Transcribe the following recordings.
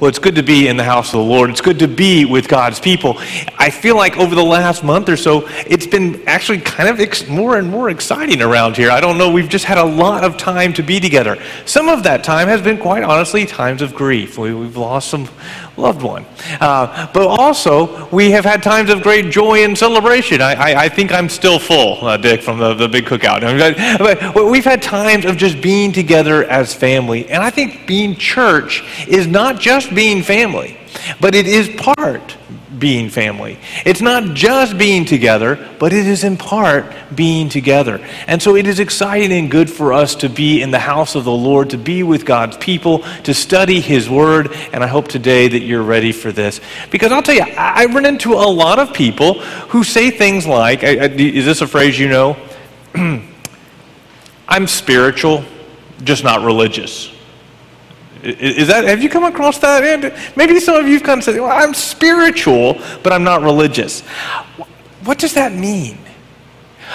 Well, it's good to be in the house of the Lord. It's good to be with God's people. I feel like over the last month or so, it's been actually kind of ex- more and more exciting around here. I don't know, we've just had a lot of time to be together. Some of that time has been, quite honestly, times of grief. We, have lost some loved one. Uh, but also, we have had times of great joy and celebration. I, I, I think I'm still full, uh, Dick, from the, the big cookout. But we've had times of just being together as family. And I think being church is not just being family, but it is part being family. It's not just being together, but it is in part being together. And so it is exciting and good for us to be in the house of the Lord, to be with God's people, to study His Word. And I hope today that you're ready for this. Because I'll tell you, I run into a lot of people who say things like, is this a phrase you know? I'm spiritual, just not religious. Is that, have you come across that? And maybe some of you have kind of said, well, I'm spiritual, but I'm not religious. What does that mean?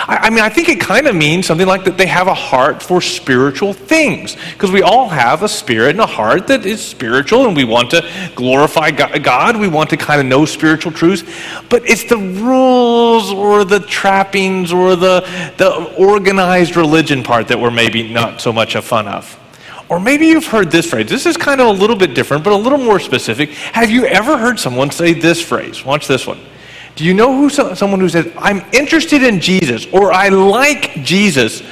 I, I mean, I think it kind of means something like that they have a heart for spiritual things. Because we all have a spirit and a heart that is spiritual, and we want to glorify God. We want to kind of know spiritual truths. But it's the rules or the trappings or the, the organized religion part that we're maybe not so much a fun of. Or maybe you've heard this phrase. This is kind of a little bit different, but a little more specific. Have you ever heard someone say this phrase? Watch this one. Do you know who someone who says, I'm interested in Jesus, or I like Jesus,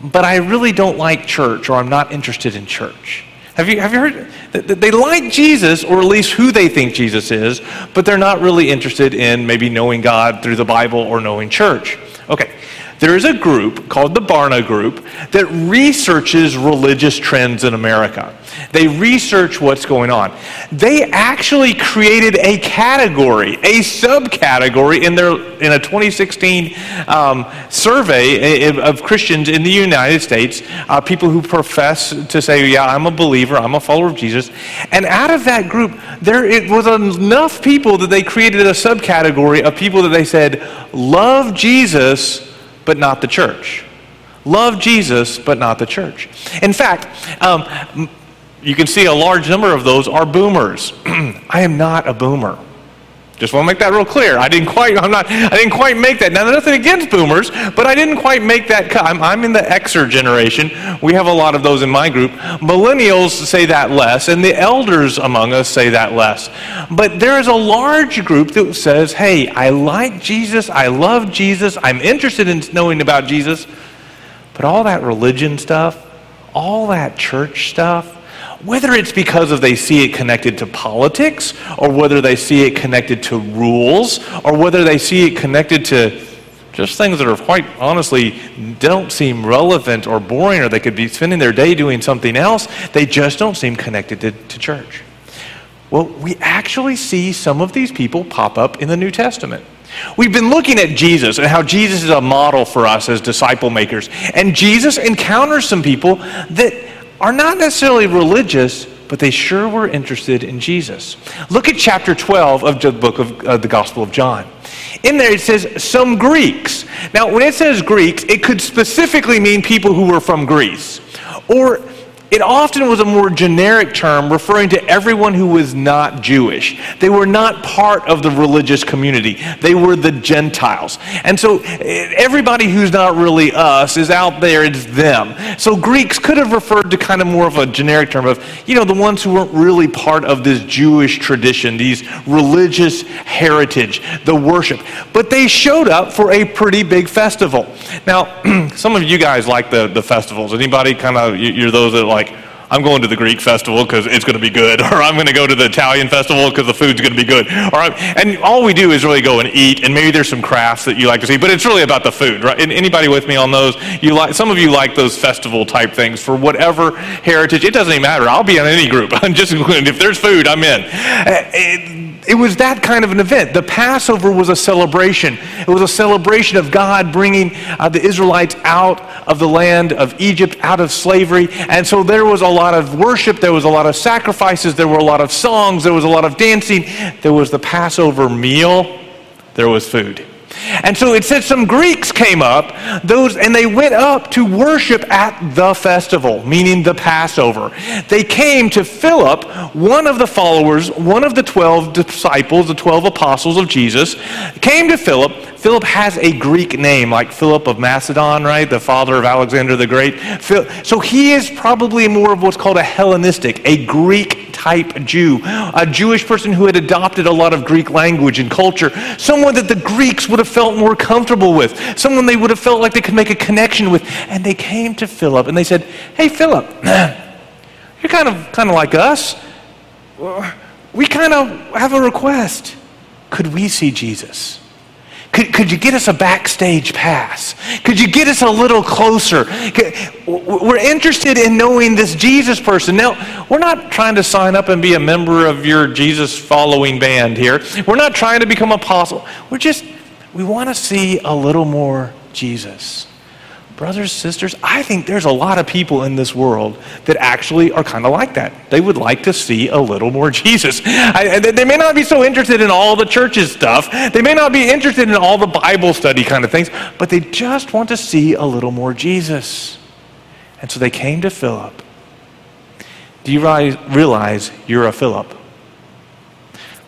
but I really don't like church, or I'm not interested in church? Have you, have you heard? They like Jesus, or at least who they think Jesus is, but they're not really interested in maybe knowing God through the Bible or knowing church. Okay, there is a group called the Barna Group that researches religious trends in America. They research what's going on. They actually created a category, a subcategory in their in a 2016 um, survey of Christians in the United States, uh, people who profess to say, "Yeah, I'm a believer, I'm a follower of Jesus," and out of that group, there it was enough people that they created a subcategory of people that they said love Jesus but not the church. Love Jesus, but not the church. In fact, um, you can see a large number of those are boomers. I am not a boomer. Just want to make that real clear. I didn't quite, I'm not, I didn't quite make that. Now, there's nothing against boomers, but I didn't quite make that cut. I'm, I'm in the Xer generation. We have a lot of those in my group. Millennials say that less, and the elders among us say that less. But there is a large group that says, hey, I like Jesus, I love Jesus, I'm interested in knowing about Jesus, but all that religion stuff, all that church stuff, whether it's because of they see it connected to politics, or whether they see it connected to rules, or whether they see it connected to just things that are quite honestly don't seem relevant or boring, or they could be spending their day doing something else, they just don't seem connected to, to church. Well, we actually see some of these people pop up in the New Testament. We've been looking at Jesus and how Jesus is a model for us as disciple makers. And Jesus encounters some people that are not necessarily religious, but they sure were interested in Jesus. Look at chapter 12 of the book of uh, the Gospel of John. In there it says some Greeks. Now, when it says Greeks, it could specifically mean people who were from Greece. Or it often was a more generic term referring to everyone who was not Jewish. They were not part of the religious community, they were the Gentiles. And so eh, everybody who's not really us is out there, it's them. So Greeks could have referred to kind of more of a generic term of, you know, the ones who weren't really part of this Jewish tradition, these religious heritage, the worship. But they showed up for a pretty big festival. Now, some of you guys like the, the festivals. Anybody kind of, you're those that like, like, I'm going to the Greek festival because it's going to be good, or I'm going to go to the Italian festival because the food's going to be good. Or I'm, and all we do is really go and eat, and maybe there's some crafts that you like to see, but it's really about the food, right? And anybody with me on those? You like some of you like those festival type things for whatever heritage. It doesn't even matter. I'll be in any group. I'm just including if there's food, I'm in. Eh, eh, It, it was that kind of an event. The Passover was a celebration. It was a celebration of God bringing uh, the Israelites out of the land of Egypt, out of slavery. And so there was a lot of worship, there was a lot of sacrifices, there were a lot of songs, there was a lot of dancing. There was the Passover meal, there was food. And so it said some Greeks came up, those, and they went up to worship at the festival, meaning the Passover. They came to Philip, one of the followers, one of the 12 disciples, the 12 apostles of Jesus, came to Philip. Philip has a Greek name, like Philip of Macedon, right? The father of Alexander the Great. So he is probably more of what's called a Hellenistic, a Greek type Jew, a Jewish person who had adopted a lot of Greek language and culture, someone that the Greeks would have felt more comfortable with, someone they would have felt like they could make a connection with. And they came to Philip and they said, Hey, Philip, you're kind of, kind of like us. We kind of have a request. Could we see Jesus? Could, could you get us a backstage pass? Could you get us a little closer? We're interested in knowing this Jesus person. Now, we're not trying to sign up and be a member of your Jesus following band here. We're not trying to become apostle. We're just, we want to see a little more Jesus. Brothers, sisters, I think there's a lot of people in this world that actually are kind of like that. They would like to see a little more Jesus. I, they may not be so interested in all the church's stuff, they may not be interested in all the Bible study kind of things, but they just want to see a little more Jesus. And so they came to Philip. Do you realize you're a Philip?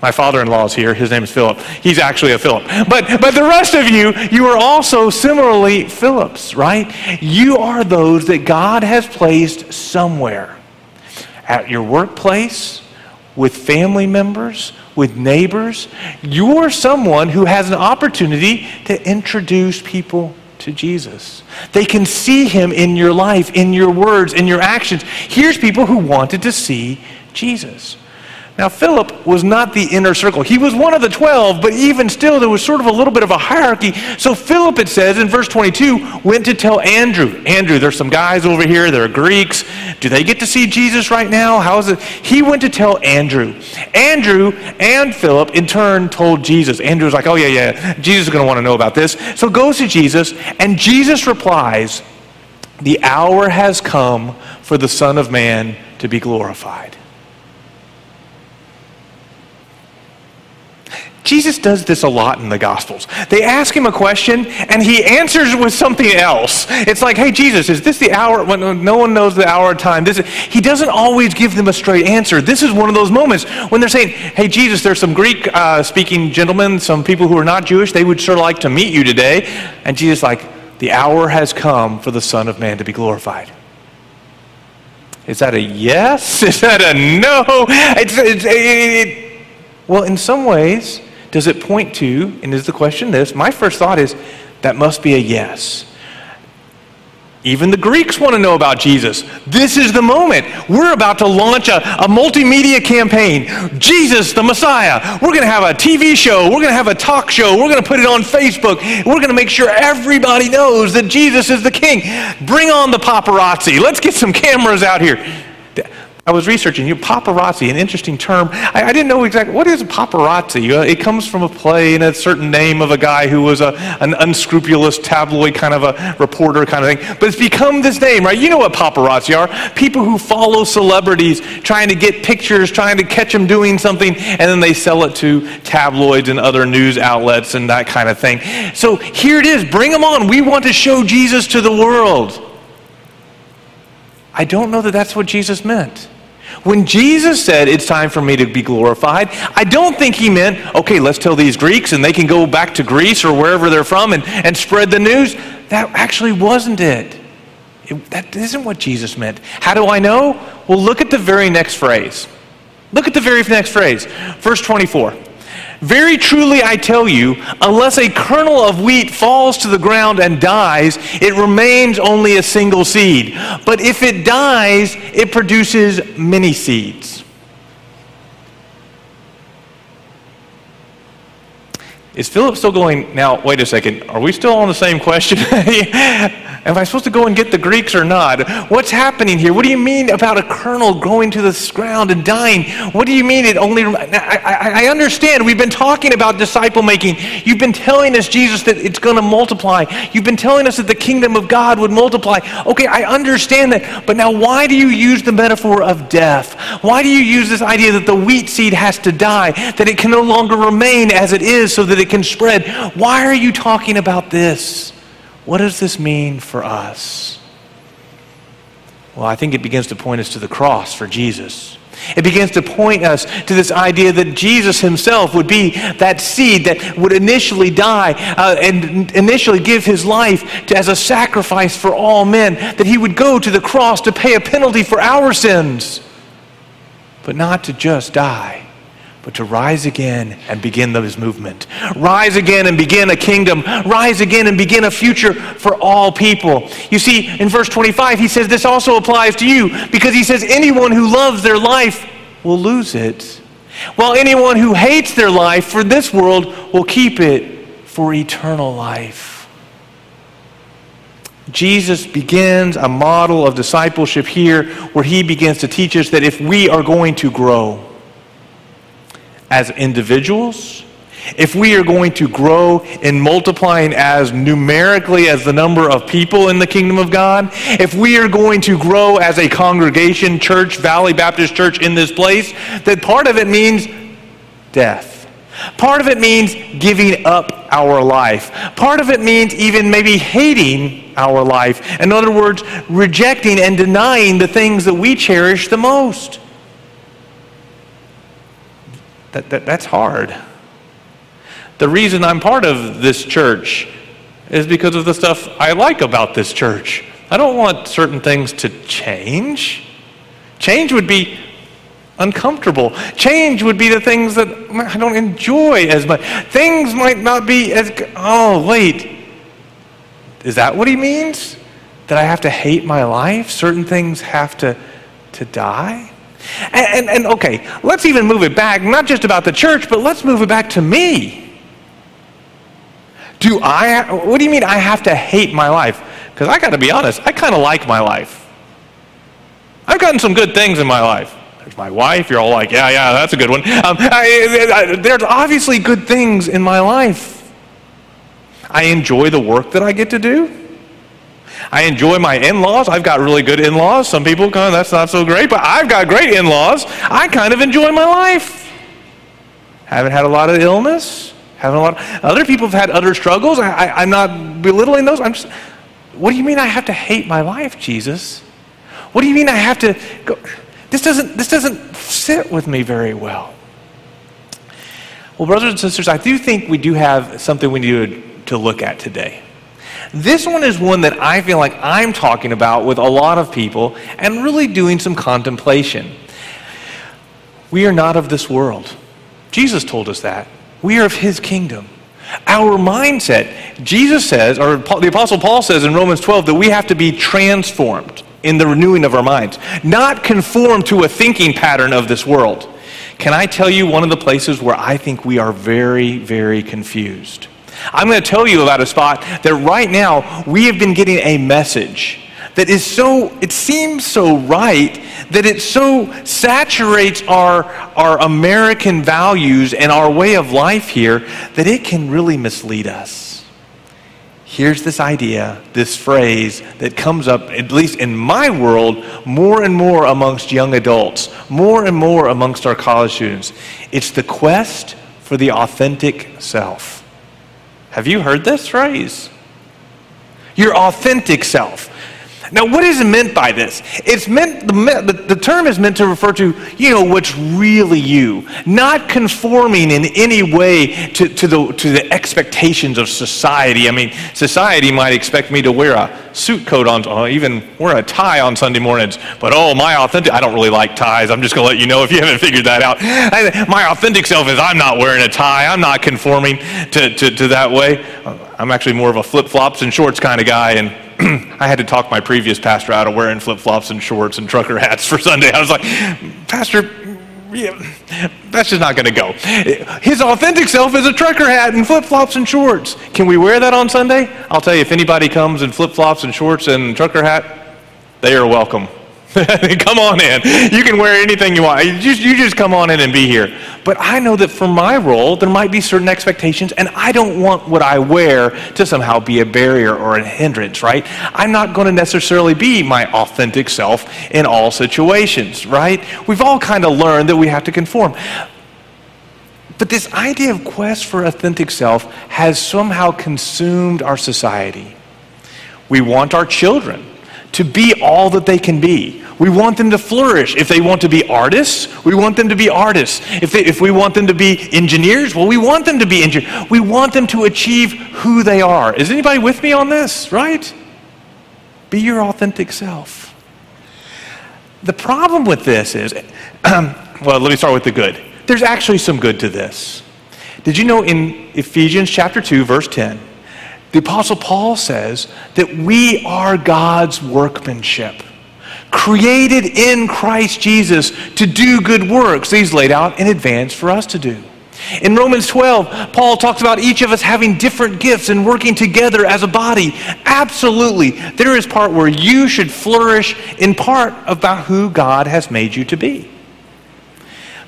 My father-in-law is here. His name is Philip. He's actually a Philip. But, but the rest of you, you are also similarly Philips, right? You are those that God has placed somewhere. At your workplace, with family members, with neighbors. You're someone who has an opportunity to introduce people to Jesus. They can see him in your life, in your words, in your actions. Here's people who wanted to see Jesus. Now, Philip was not the inner circle. He was one of the 12, but even still, there was sort of a little bit of a hierarchy. So, Philip, it says in verse 22, went to tell Andrew, Andrew, there's some guys over here, they're Greeks. Do they get to see Jesus right now? How is it? He went to tell Andrew. Andrew and Philip, in turn, told Jesus. Andrew was like, oh, yeah, yeah, Jesus is going to want to know about this. So, goes to Jesus, and Jesus replies, The hour has come for the Son of Man to be glorified. Jesus does this a lot in the Gospels. They ask him a question and he answers with something else. It's like, hey, Jesus, is this the hour when no one knows the hour of time? This is, he doesn't always give them a straight answer. This is one of those moments when they're saying, hey, Jesus, there's some Greek uh, speaking gentlemen, some people who are not Jewish, they would sure like to meet you today. And Jesus, like, the hour has come for the Son of Man to be glorified. Is that a yes? Is that a no? It's, it's, it, it, well, in some ways, does it point to, and is the question this? My first thought is that must be a yes. Even the Greeks want to know about Jesus. This is the moment. We're about to launch a, a multimedia campaign. Jesus, the Messiah. We're going to have a TV show. We're going to have a talk show. We're going to put it on Facebook. We're going to make sure everybody knows that Jesus is the King. Bring on the paparazzi. Let's get some cameras out here. I was researching you paparazzi, an interesting term. I, I didn't know exactly what is paparazzi. Uh, it comes from a play and a certain name of a guy who was a, an unscrupulous tabloid kind of a reporter kind of thing. But it's become this name, right? You know what paparazzi are? People who follow celebrities, trying to get pictures, trying to catch them doing something, and then they sell it to tabloids and other news outlets and that kind of thing. So here it is. Bring them on. We want to show Jesus to the world. I don't know that that's what Jesus meant. When Jesus said, It's time for me to be glorified, I don't think he meant, okay, let's tell these Greeks and they can go back to Greece or wherever they're from and, and spread the news. That actually wasn't it. it. That isn't what Jesus meant. How do I know? Well, look at the very next phrase. Look at the very next phrase. Verse 24. Very truly I tell you, unless a kernel of wheat falls to the ground and dies, it remains only a single seed. But if it dies, it produces many seeds. Is Philip still going, now, wait a second, are we still on the same question? Am I supposed to go and get the Greeks or not? What's happening here? What do you mean about a kernel going to the ground and dying? What do you mean it only. I, I, I understand. We've been talking about disciple making. You've been telling us, Jesus, that it's going to multiply. You've been telling us that the kingdom of God would multiply. Okay, I understand that. But now, why do you use the metaphor of death? Why do you use this idea that the wheat seed has to die, that it can no longer remain as it is so that it can spread? Why are you talking about this? What does this mean for us? Well, I think it begins to point us to the cross for Jesus. It begins to point us to this idea that Jesus himself would be that seed that would initially die uh, and initially give his life to, as a sacrifice for all men, that he would go to the cross to pay a penalty for our sins, but not to just die but to rise again and begin this movement. Rise again and begin a kingdom. Rise again and begin a future for all people. You see, in verse 25, he says this also applies to you because he says, anyone who loves their life will lose it, while anyone who hates their life for this world will keep it for eternal life. Jesus begins a model of discipleship here where he begins to teach us that if we are going to grow, as individuals, if we are going to grow in multiplying as numerically as the number of people in the kingdom of God, if we are going to grow as a congregation, church, Valley Baptist Church in this place, that part of it means death. Part of it means giving up our life. Part of it means even maybe hating our life. In other words, rejecting and denying the things that we cherish the most. That, that, that's hard. The reason I'm part of this church is because of the stuff I like about this church. I don't want certain things to change. Change would be uncomfortable. Change would be the things that I don't enjoy as much. Things might not be as. Oh, wait. Is that what he means? That I have to hate my life? Certain things have to, to die? And, and, and, okay, let's even move it back, not just about the church, but let's move it back to me. Do I, what do you mean I have to hate my life? Because I got to be honest, I kind of like my life. I've gotten some good things in my life. There's my wife. You're all like, yeah, yeah, that's a good one. Um, I, I, there's obviously good things in my life. I enjoy the work that I get to do. I enjoy my in laws. I've got really good in laws. Some people, kind of, that's not so great, but I've got great in laws. I kind of enjoy my life. Haven't had a lot of illness. Haven't a lot. Of, other people have had other struggles. I, am not belittling those. I'm just. What do you mean I have to hate my life, Jesus? What do you mean I have to go? This doesn't. This doesn't sit with me very well. Well, brothers and sisters, I do think we do have something we need to look at today. This one is one that I feel like I'm talking about with a lot of people and really doing some contemplation. We are not of this world. Jesus told us that. We are of his kingdom. Our mindset, Jesus says, or the Apostle Paul says in Romans 12, that we have to be transformed in the renewing of our minds, not conform to a thinking pattern of this world. Can I tell you one of the places where I think we are very, very confused? I'm going to tell you about a spot that right now we have been getting a message that is so, it seems so right, that it so saturates our, our American values and our way of life here that it can really mislead us. Here's this idea, this phrase that comes up, at least in my world, more and more amongst young adults, more and more amongst our college students. It's the quest for the authentic self. Have you heard this phrase? Your authentic self. Now, what is meant by this? It's meant, the, the, term is meant to refer to, you know, what's really you, not conforming in any way to, to, the, to the expectations of society. I mean, society might expect me to wear a suit coat on, or even wear a tie on Sunday mornings, but oh, my authentic, I don't really like ties. I'm just going to let you know if you haven't figured that out. my authentic self is I'm not wearing a tie, I'm not conforming to, to, to that way. I'm actually more of a flip flops and shorts kind of guy, and I had to talk my previous pastor out of wearing flip flops and shorts and trucker hats for Sunday. I was like, Pastor, yeah, that's just not going to go. His authentic self is a trucker hat and flip flops and shorts. Can we wear that on Sunday? I'll tell you, if anybody comes in flip flops and shorts and trucker hat, they are welcome. come on in. You can wear anything you want. You just, you just come on in and be here. But I know that for my role, there might be certain expectations, and I don't want what I wear to somehow be a barrier or a hindrance, right? I'm not going to necessarily be my authentic self in all situations, right? We've all kind of learned that we have to conform. But this idea of quest for authentic self has somehow consumed our society. We want our children to be all that they can be. We want them to flourish. If they want to be artists, we want them to be artists. If, they, if we want them to be engineers, well, we want them to be engineers. We want them to achieve who they are. Is anybody with me on this, right? Be your authentic self. The problem with this is, um, well, let me start with the good. There's actually some good to this. Did you know in Ephesians chapter 2, verse 10, the Apostle Paul says that we are God's workmanship created in Christ Jesus to do good works he's laid out in advance for us to do. In Romans 12, Paul talks about each of us having different gifts and working together as a body. Absolutely. There is part where you should flourish in part about who God has made you to be.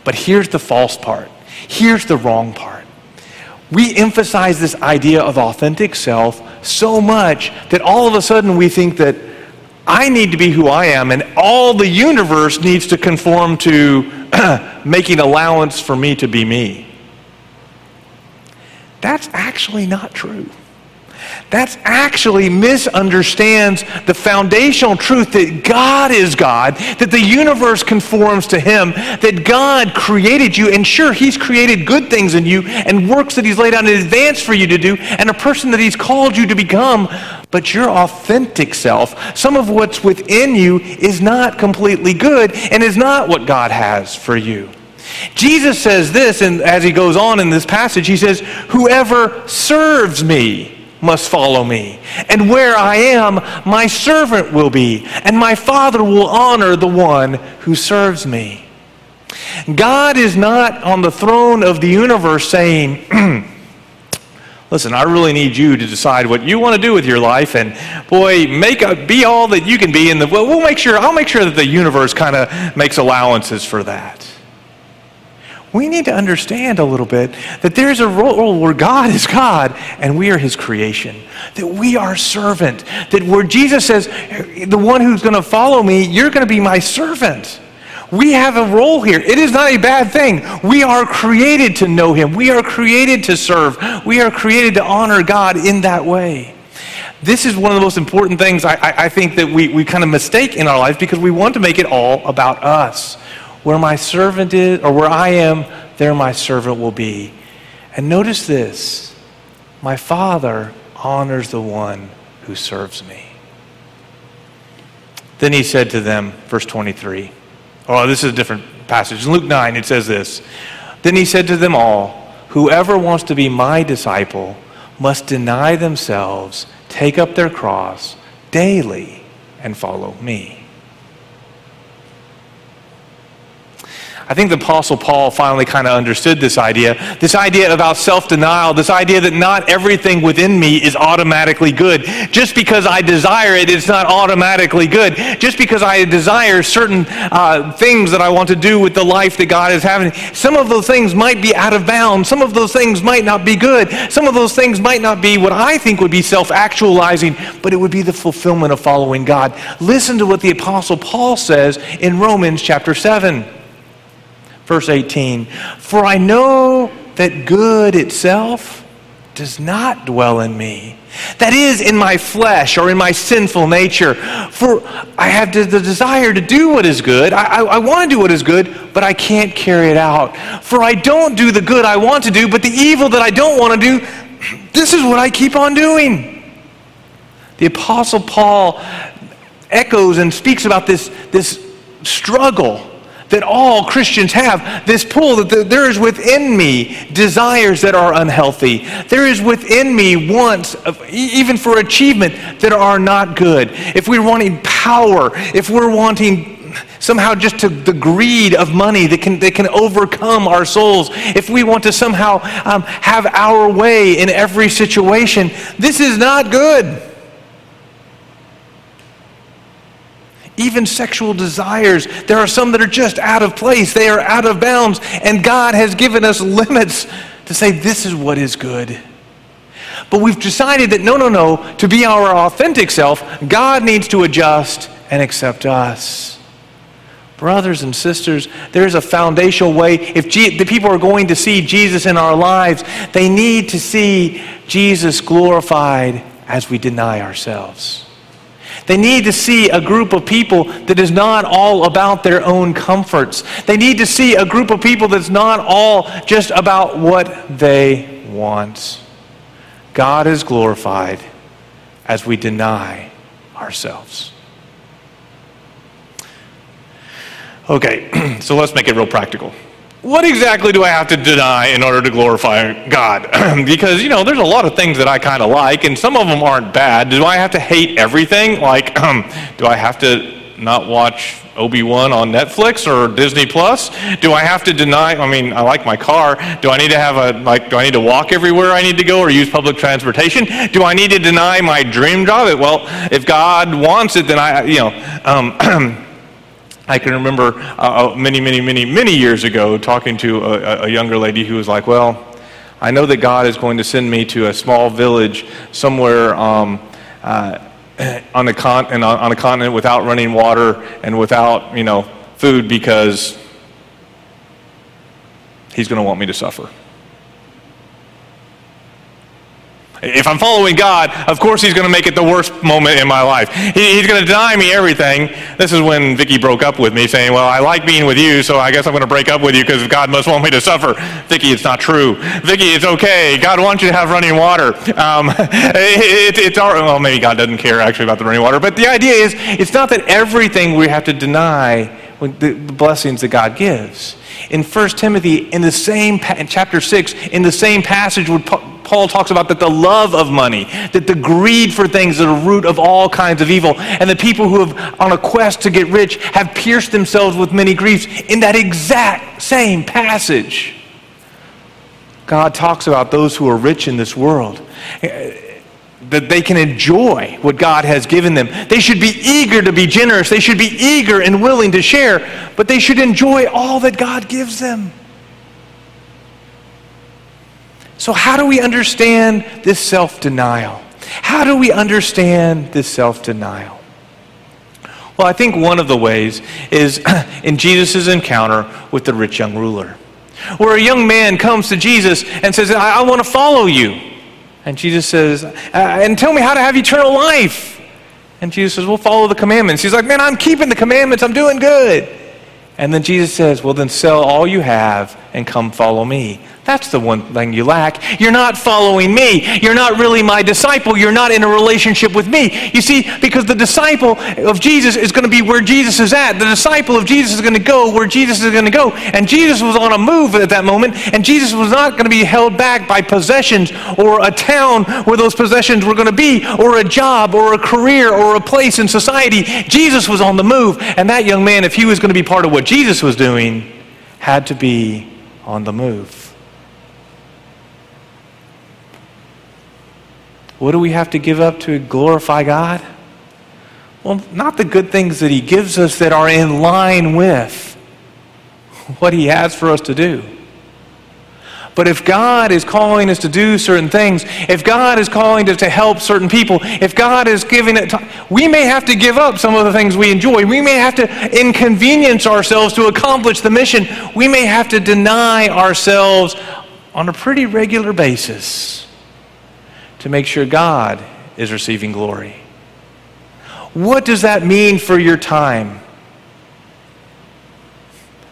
But here's the false part. Here's the wrong part. We emphasize this idea of authentic self so much that all of a sudden we think that I need to be who I am, and all the universe needs to conform to making allowance for me to be me. That's actually not true. That actually misunderstands the foundational truth that God is God, that the universe conforms to Him, that God created you, and sure, He's created good things in you and works that He's laid out in advance for you to do, and a person that He's called you to become. But your authentic self, some of what's within you, is not completely good and is not what God has for you. Jesus says this, and as he goes on in this passage, he says, Whoever serves me, must follow me. And where I am, my servant will be, and my Father will honor the one who serves me. God is not on the throne of the universe saying, Listen, I really need you to decide what you want to do with your life, and boy, make a, be all that you can be. And we'll, make sure. I'll make sure that the universe kind of makes allowances for that we need to understand a little bit that there's a role where God is God and we are his creation. That we are servant. That where Jesus says, the one who's going to follow me, you're going to be my servant. We have a role here. It is not a bad thing. We are created to know him. We are created to serve. We are created to honor God in that way. This is one of the most important things I, I, I think that we, we kind of mistake in our life because we want to make it all about us. Where my servant is, or where I am, there my servant will be. And notice this my Father honors the one who serves me. Then he said to them, verse 23. Oh, this is a different passage. In Luke 9, it says this. Then he said to them all, Whoever wants to be my disciple must deny themselves, take up their cross daily, and follow me. I think the Apostle Paul finally kind of understood this idea. This idea about self denial, this idea that not everything within me is automatically good. Just because I desire it, it's not automatically good. Just because I desire certain uh, things that I want to do with the life that God is having, some of those things might be out of bounds. Some of those things might not be good. Some of those things might not be what I think would be self actualizing, but it would be the fulfillment of following God. Listen to what the Apostle Paul says in Romans chapter 7. Verse 18 For I know that good itself does not dwell in me. That is, in my flesh or in my sinful nature. For I have the desire to do what is good. I, I, I, want to do what is good, but I can't carry it out. For I don't do the good I want to do, but the evil that I don't want to do, this is what I keep on doing. The Apostle Paul echoes and speaks about this, this struggle that all Christians have. This pull that there is within me desires that are unhealthy. There is within me wants, of, even for achievement, that are not good. If we're wanting power, if we're wanting somehow just to the greed of money that can, that can overcome our souls, if we want to somehow um, have our way in every situation, this is not good. Even sexual desires, there are some that are just out of place. They are out of bounds. And God has given us limits to say this is what is good. But we've decided that no, no, no, to be our authentic self, God needs to adjust and accept us. Brothers and sisters, there's a foundational way. If G- the people are going to see Jesus in our lives, they need to see Jesus glorified as we deny ourselves. They need to see a group of people that is not all about their own comforts. They need to see a group of people that's not all just about what they want. God is glorified as we deny ourselves. Okay, so let's make it real practical. What exactly do I have to deny in order to glorify God? because, you know, there's a lot of things that I kind of like, and some of them aren't bad. Do I have to hate everything? Like, do I have to not watch Obi-Wan on Netflix or Disney Plus? Do I have to deny I mean, I like my car. Do I need to have a like do I need to walk everywhere I need to go or use public transportation? Do I need to deny my dream job? Well, if God wants it, then I you know, um, I can remember uh, uh, many, many, many, many years ago talking to a, a, younger lady who was like, Well, I know that God is going to send me to a small village somewhere um, uh, on, a con- on, on a continent without running water and without, you know, food because He's going to want me to suffer. If I'm following God, of course He's going to make it the worst moment in my life. He, he's going to deny me everything. This is when Vicky broke up with me, saying, "Well, I like being with you, so I guess I'm going to break up with you because God must want me to suffer." Vicky, it's not true. Vicky, it's okay. God wants you to have running water. Um, it, it's all, well, maybe God doesn't care actually about the running water, but the idea is, it's not that everything we have to deny the blessings that God gives. In 1 Timothy, in the same in chapter 6, in the same passage where Paul talks about that the love of money, that the greed for things is the root of all kinds of evil, and the people who have on a quest to get rich have pierced themselves with many griefs. In that exact same passage, God talks about those who are rich in this world that they can enjoy what God has given them. They should be eager to be generous. They should be eager and willing to share, but they should enjoy all that God gives them. So, how do we understand this self denial? How do we understand this self denial? Well, I think one of the ways is in Jesus' encounter with the rich young ruler, where a young man comes to Jesus and says, I, I want to follow you. And Jesus says, uh, And tell me how to have eternal life. And Jesus says, Well, follow the commandments. He's like, Man, I'm keeping the commandments. I'm doing good. And then Jesus says, Well, then sell all you have and come follow me. That's the one thing you lack. You're not following me. You're not really my disciple. You're not in a relationship with me. You see, because the disciple of Jesus is going to be where Jesus is at. The disciple of Jesus is going to go where Jesus is going to go. And Jesus was on a move at that moment, and Jesus was not going to be held back by possessions or a town where those possessions were going to be, or a job, or a career, or a place in society. Jesus was on the move. And that young man, if he was going to be part of what Jesus was doing, had to be on the move. What do we have to give up to glorify God? Well, not the good things that He gives us that are in line with what He has for us to do. But if God is calling us to do certain things, if God is calling us to help certain people, if God is giving it, we may have to give up some of the things we enjoy. We may have to inconvenience ourselves to accomplish the mission. We may have to deny ourselves on a pretty regular basis to make sure God is receiving glory. What does that mean for your time?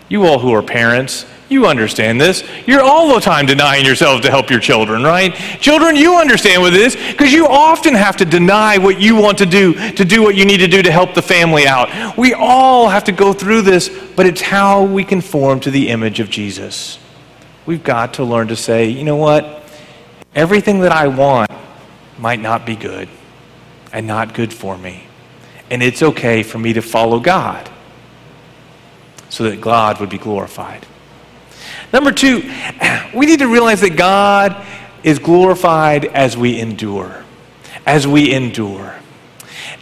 You all who are parents, you understand this. You're all the time denying yourselves to help your children, right? Children, you understand what it is because you often have to deny what you want to do to do what you need to do to help the family out. We all have to go through this, but it's how we conform to the image of Jesus. We've got to learn to say, you know what? Everything that I want might not be good and not good for me. And it's okay for me to follow God. so that God would be glorified. Number two, we need to realize that God is glorified as we endure. As we endure.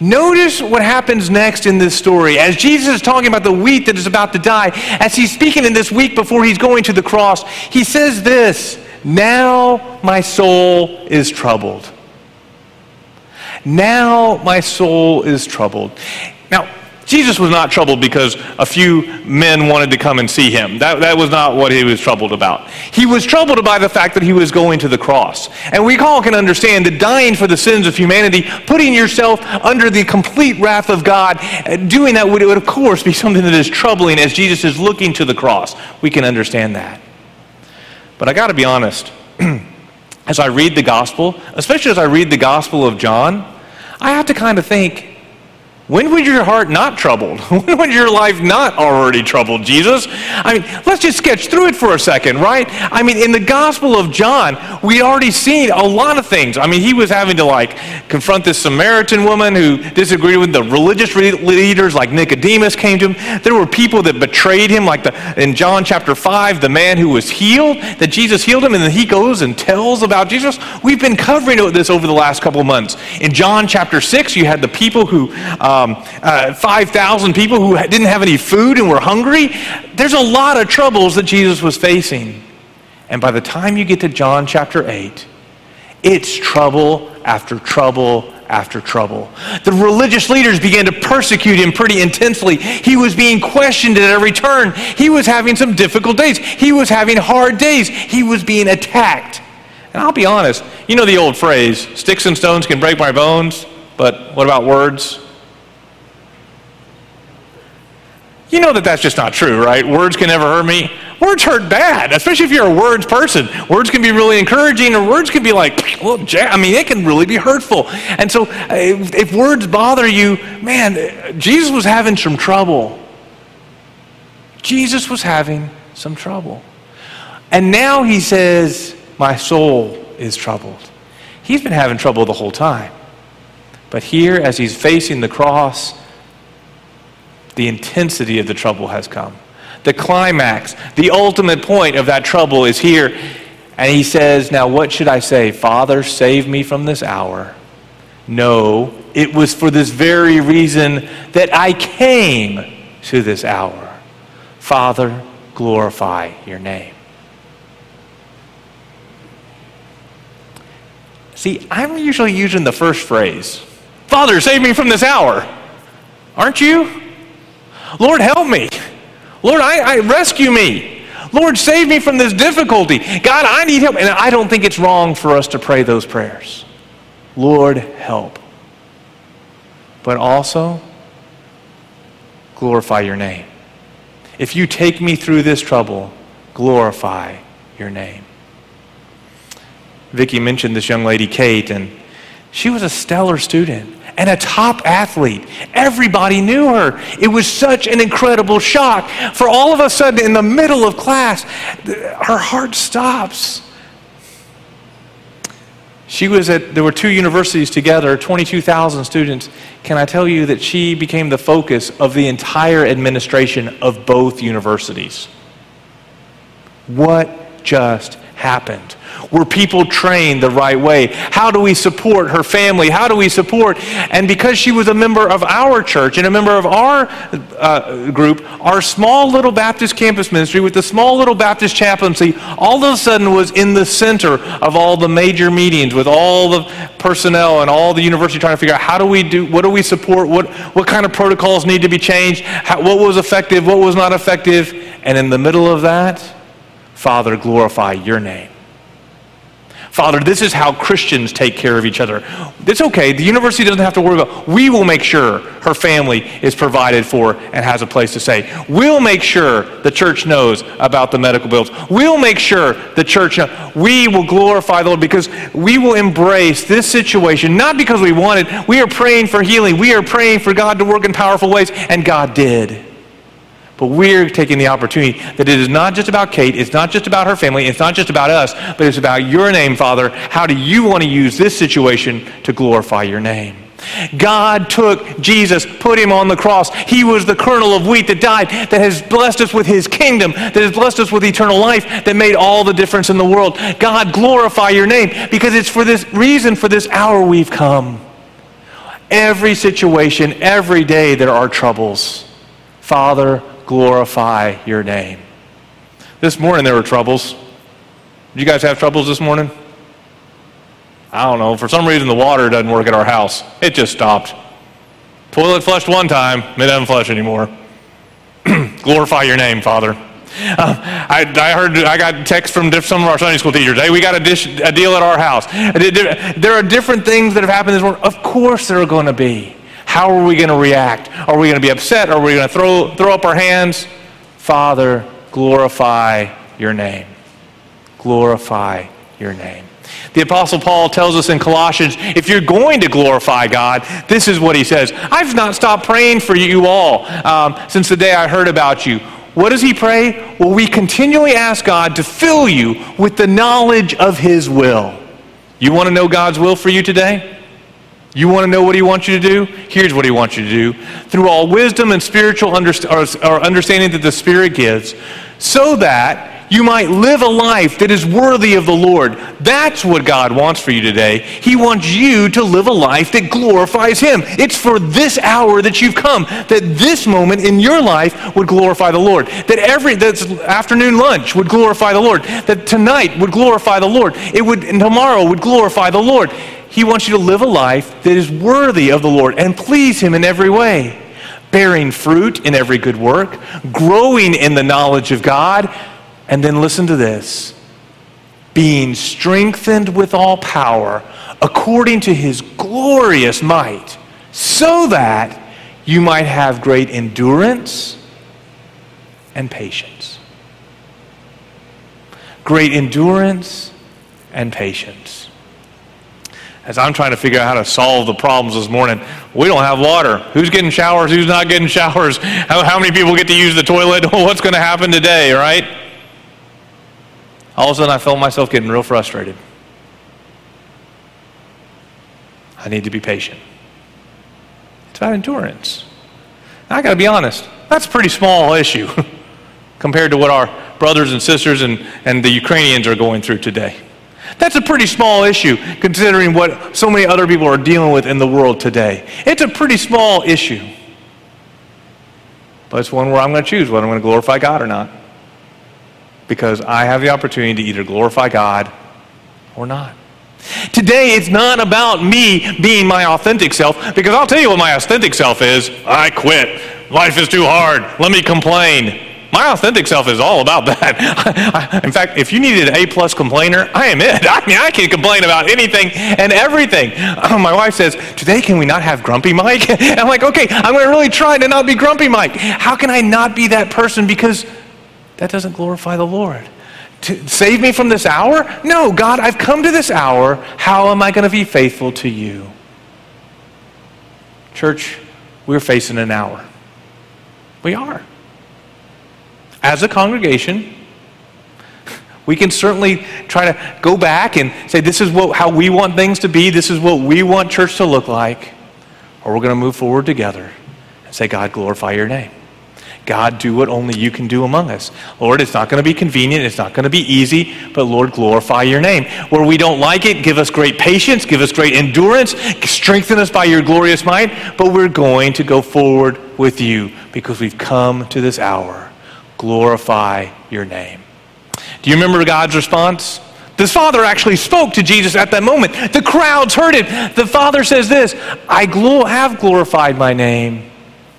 Notice what happens next in this story. As Jesus is talking about the wheat that is about to die, as he's speaking in this week before he's going to the cross, he says this Now my soul is troubled. Now my soul is troubled. Now, Jesus was not troubled because a few men wanted to come and see him. That, that was not what he was troubled about. He was troubled by the fact that he was going to the cross. And we all can understand that dying for the sins of humanity, putting yourself under the complete wrath of God, uh, doing that would, would of course be something that is troubling as Jesus is looking to the cross. We can understand that. But I got to be honest, as I read the gospel, especially as I read the gospel of John, I have to kind of think, when was your heart not troubled? When was your life not already troubled, Jesus? I mean, let's just sketch through it for a second, right? I mean, in the Gospel of John, we already seen a lot of things. I mean, he was having to like confront this Samaritan woman who disagreed with the religious leaders, like Nicodemus came to him. There were people that betrayed him, like the, in John chapter 5, the man who was healed, that Jesus healed him, and then he goes and tells about Jesus. We've been covering this over the last couple of months. In John chapter 6, you had the people who. Uh, um, uh, 5,000 people who didn't have any food and were hungry. There's a lot of troubles that Jesus was facing. And by the time you get to John chapter 8, it's trouble after trouble after trouble. The religious leaders began to persecute him pretty intensely. He was being questioned at every turn. He was having some difficult days. He was having hard days. He was being attacked. And I'll be honest, you know the old phrase, sticks and stones can break my bones, but what about words? You know that that's just not true, right? Words can never hurt me. Words hurt bad, especially if you're a words person. Words can be really encouraging, or words can be like, well, I mean, it can really be hurtful. And so, if, if words bother you, man, Jesus was having some trouble. Jesus was having some trouble. And now he says, My soul is troubled. He's been having trouble the whole time. But here, as he's facing the cross, the intensity of the trouble has come. The climax, the ultimate point of that trouble is here. And he says, Now what should I say? Father, save me from this hour. No, it was for this very reason that I came to this hour. Father, glorify your name. See, I'm usually using the first phrase Father, save me from this hour. Aren't you? Lord, help me. Lord, I, I rescue me. Lord, save me from this difficulty. God, I need help. And I don't think it's wrong for us to pray those prayers. Lord, help. But also, glorify your name. If you take me through this trouble, glorify your name. Vicki mentioned this young lady, Kate, and she was a stellar student and a top athlete. Everybody knew her. It was such an incredible shock. For all of a sudden, in the middle of class, her heart stops. She was at, there were two universities together, 22,000 students. Can I tell you that she became the focus of the entire administration of both universities? What just happened? Were people trained the right way? How do we support her family? How do we support? And because she was a member of our church and a member of our uh, group, our small little Baptist campus ministry with the small little Baptist chaplaincy, all of a sudden was in the center of all the major meetings with all the personnel and all the university trying to figure out how do we do, what do we support, what, what kind of protocols need to be changed, how, what was effective, what was not effective. And in the middle of that, Father, glorify your name. Father, this is how Christians take care of each other. It's okay. The university doesn't have to worry about. We will make sure her family is provided for and has a place to stay. We'll make sure the church knows about the medical bills. We'll make sure the church we will glorify the Lord because we will embrace this situation not because we want it. We are praying for healing. We are praying for God to work in powerful ways and God did. But we're taking the opportunity that it is not just about Kate, it's not just about her family, it's not just about us, but it's about your name, Father. How do you want to use this situation to glorify your name? God took Jesus, put him on the cross. He was the kernel of wheat that died, that has blessed us with his kingdom, that has blessed us with eternal life, that made all the difference in the world. God, glorify your name because it's for this reason, for this hour we've come. Every situation, every day, there are troubles. Father, glorify your name. This morning there were troubles. Did you guys have troubles this morning? I don't know. For some reason, the water doesn't work at our house. It just stopped. Toilet flushed one time, it doesn't flush anymore. Glorify your name, Father. Uh, I, I, heard, I got text from some of our Sunday school teachers. Hey, we got a, dish, a deal at our house. There are different things that have happened this morning. Of course, there are going to be. How are we going to react? Are we going to be upset? Are we going to throw, throw up our hands? Father, glorify your name. Glorify your name. The Apostle Paul tells us in Colossians if you're going to glorify God, this is what he says I've not stopped praying for you all um, since the day I heard about you. What does he pray? Well, we continually ask God to fill you with the knowledge of his will. You want to know God's will for you today? You want to know what he wants you to do? Here's what he wants you to do. Through all wisdom and spiritual underst- or understanding that the Spirit gives, so that you might live a life that is worthy of the Lord. That's what God wants for you today. He wants you to live a life that glorifies Him. It's for this hour that you've come, that this moment in your life would glorify the Lord. That every that afternoon lunch would glorify the Lord. That tonight would glorify the Lord. It would and tomorrow would glorify the Lord. He wants you to live a life that is worthy of the Lord and please Him in every way bearing fruit in every good work, growing in the knowledge of God, and then listen to this being strengthened with all power according to his glorious might, so that you might have great endurance and patience. Great endurance and patience. As I'm trying to figure out how to solve the problems this morning, we don't have water. Who's getting showers? Who's not getting showers? How, how many people get to use the toilet? What's going to happen today, right? all of a sudden I felt myself getting real frustrated. I need to be patient. It's about endurance. Now, I got to be honest, that's a pretty small issue compared to what our brothers and sisters and, and the Ukrainians are going through today. That's a pretty small issue considering what so many other people are dealing with in the world today. It's a pretty small issue. But it's one where I'm going to choose whether I'm going to glorify God or not because I have the opportunity to either glorify God or not. Today, it's not about me being my authentic self, because I'll tell you what my authentic self is. I quit. Life is too hard. Let me complain. My authentic self is all about that. In fact, if you needed an A plus complainer, I am it. I mean, I can complain about anything and everything. Uh, my wife says, Today, can we not have Grumpy Mike? I'm like, Okay, I'm going to really try to not be Grumpy Mike. How can I not be that person? Because that doesn't glorify the Lord. To save me from this hour? No, God, I've come to this hour. How am I going to be faithful to you? Church, we're facing an hour. We are. As a congregation, we can certainly try to go back and say, this is what, how we want things to be, this is what we want church to look like, or we're going to move forward together and say, God, glorify your name. God, do what only you can do among us. Lord, it's not going to be convenient. It's not going to be easy, but Lord, glorify your name. Where we don't like it, give us great patience, give us great endurance, strengthen us by your glorious might, but we're going to go forward with you because we've come to this hour. Glorify your name. Do you remember God's response? The Father actually spoke to Jesus at that moment. The crowds heard it. The Father says this I have glorified my name,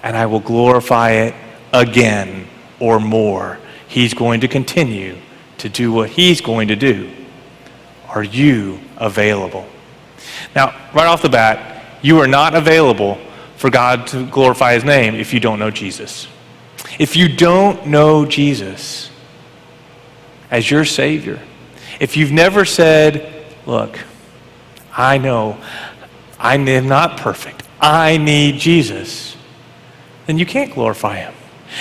and I will glorify it again or more. He's going to continue to do what he's going to do. Are you available? Now, right off the bat, you are not available for God to glorify his name if you don't know Jesus. If you don't know Jesus as your Savior, if you've never said, Look, I know I am not perfect, I need Jesus, then you can't glorify him.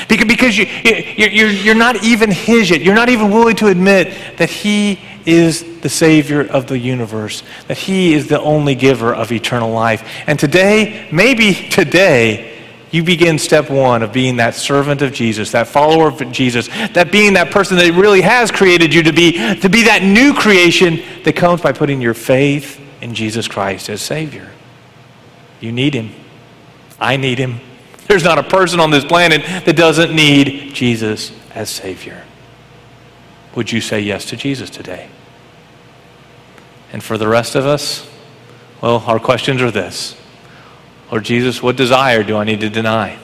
Because, you, you, you're, you're not even His yet. You're not even willing to admit that He is the Savior of the universe, that He is the only giver of eternal life. And today, maybe today, you begin step one of being that servant of Jesus, that follower of Jesus, that being that person that really has created you to be, to be that new creation that comes by putting your faith in Jesus Christ as Savior. You need Him. I need Him. There's not a person on this planet that doesn't need Jesus as Savior. Would you say yes to Jesus today? And for the rest of us, well, our questions are this Lord Jesus, what desire do I need to deny?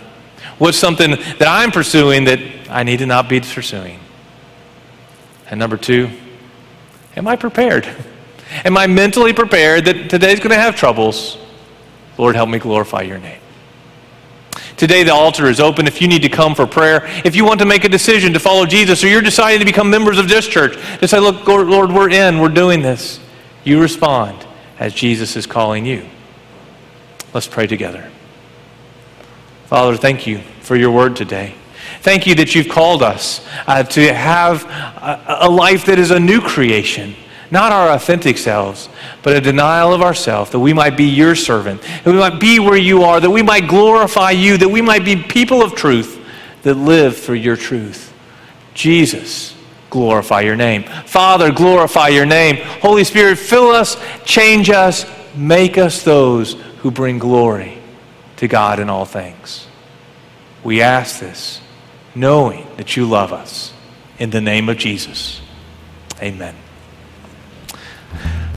What's something that I'm pursuing that I need to not be pursuing? And number two, am I prepared? Am I mentally prepared that today's going to have troubles? Lord, help me glorify your name. Today, the altar is open if you need to come for prayer. If you want to make a decision to follow Jesus or you're deciding to become members of this church, to say, Look, Lord, we're in, we're doing this. You respond as Jesus is calling you. Let's pray together. Father, thank you for your word today. Thank you that you've called us uh, to have a, a life that is a new creation not our authentic selves, but a denial of ourselves, that we might be your servant, that we might be where you are, that we might glorify you, that we might be people of truth that live for your truth. Jesus, glorify your name. Father, glorify your name. Holy Spirit, fill us, change us, make us those who bring glory to God in all things. We ask this knowing that you love us. In the name of Jesus, amen.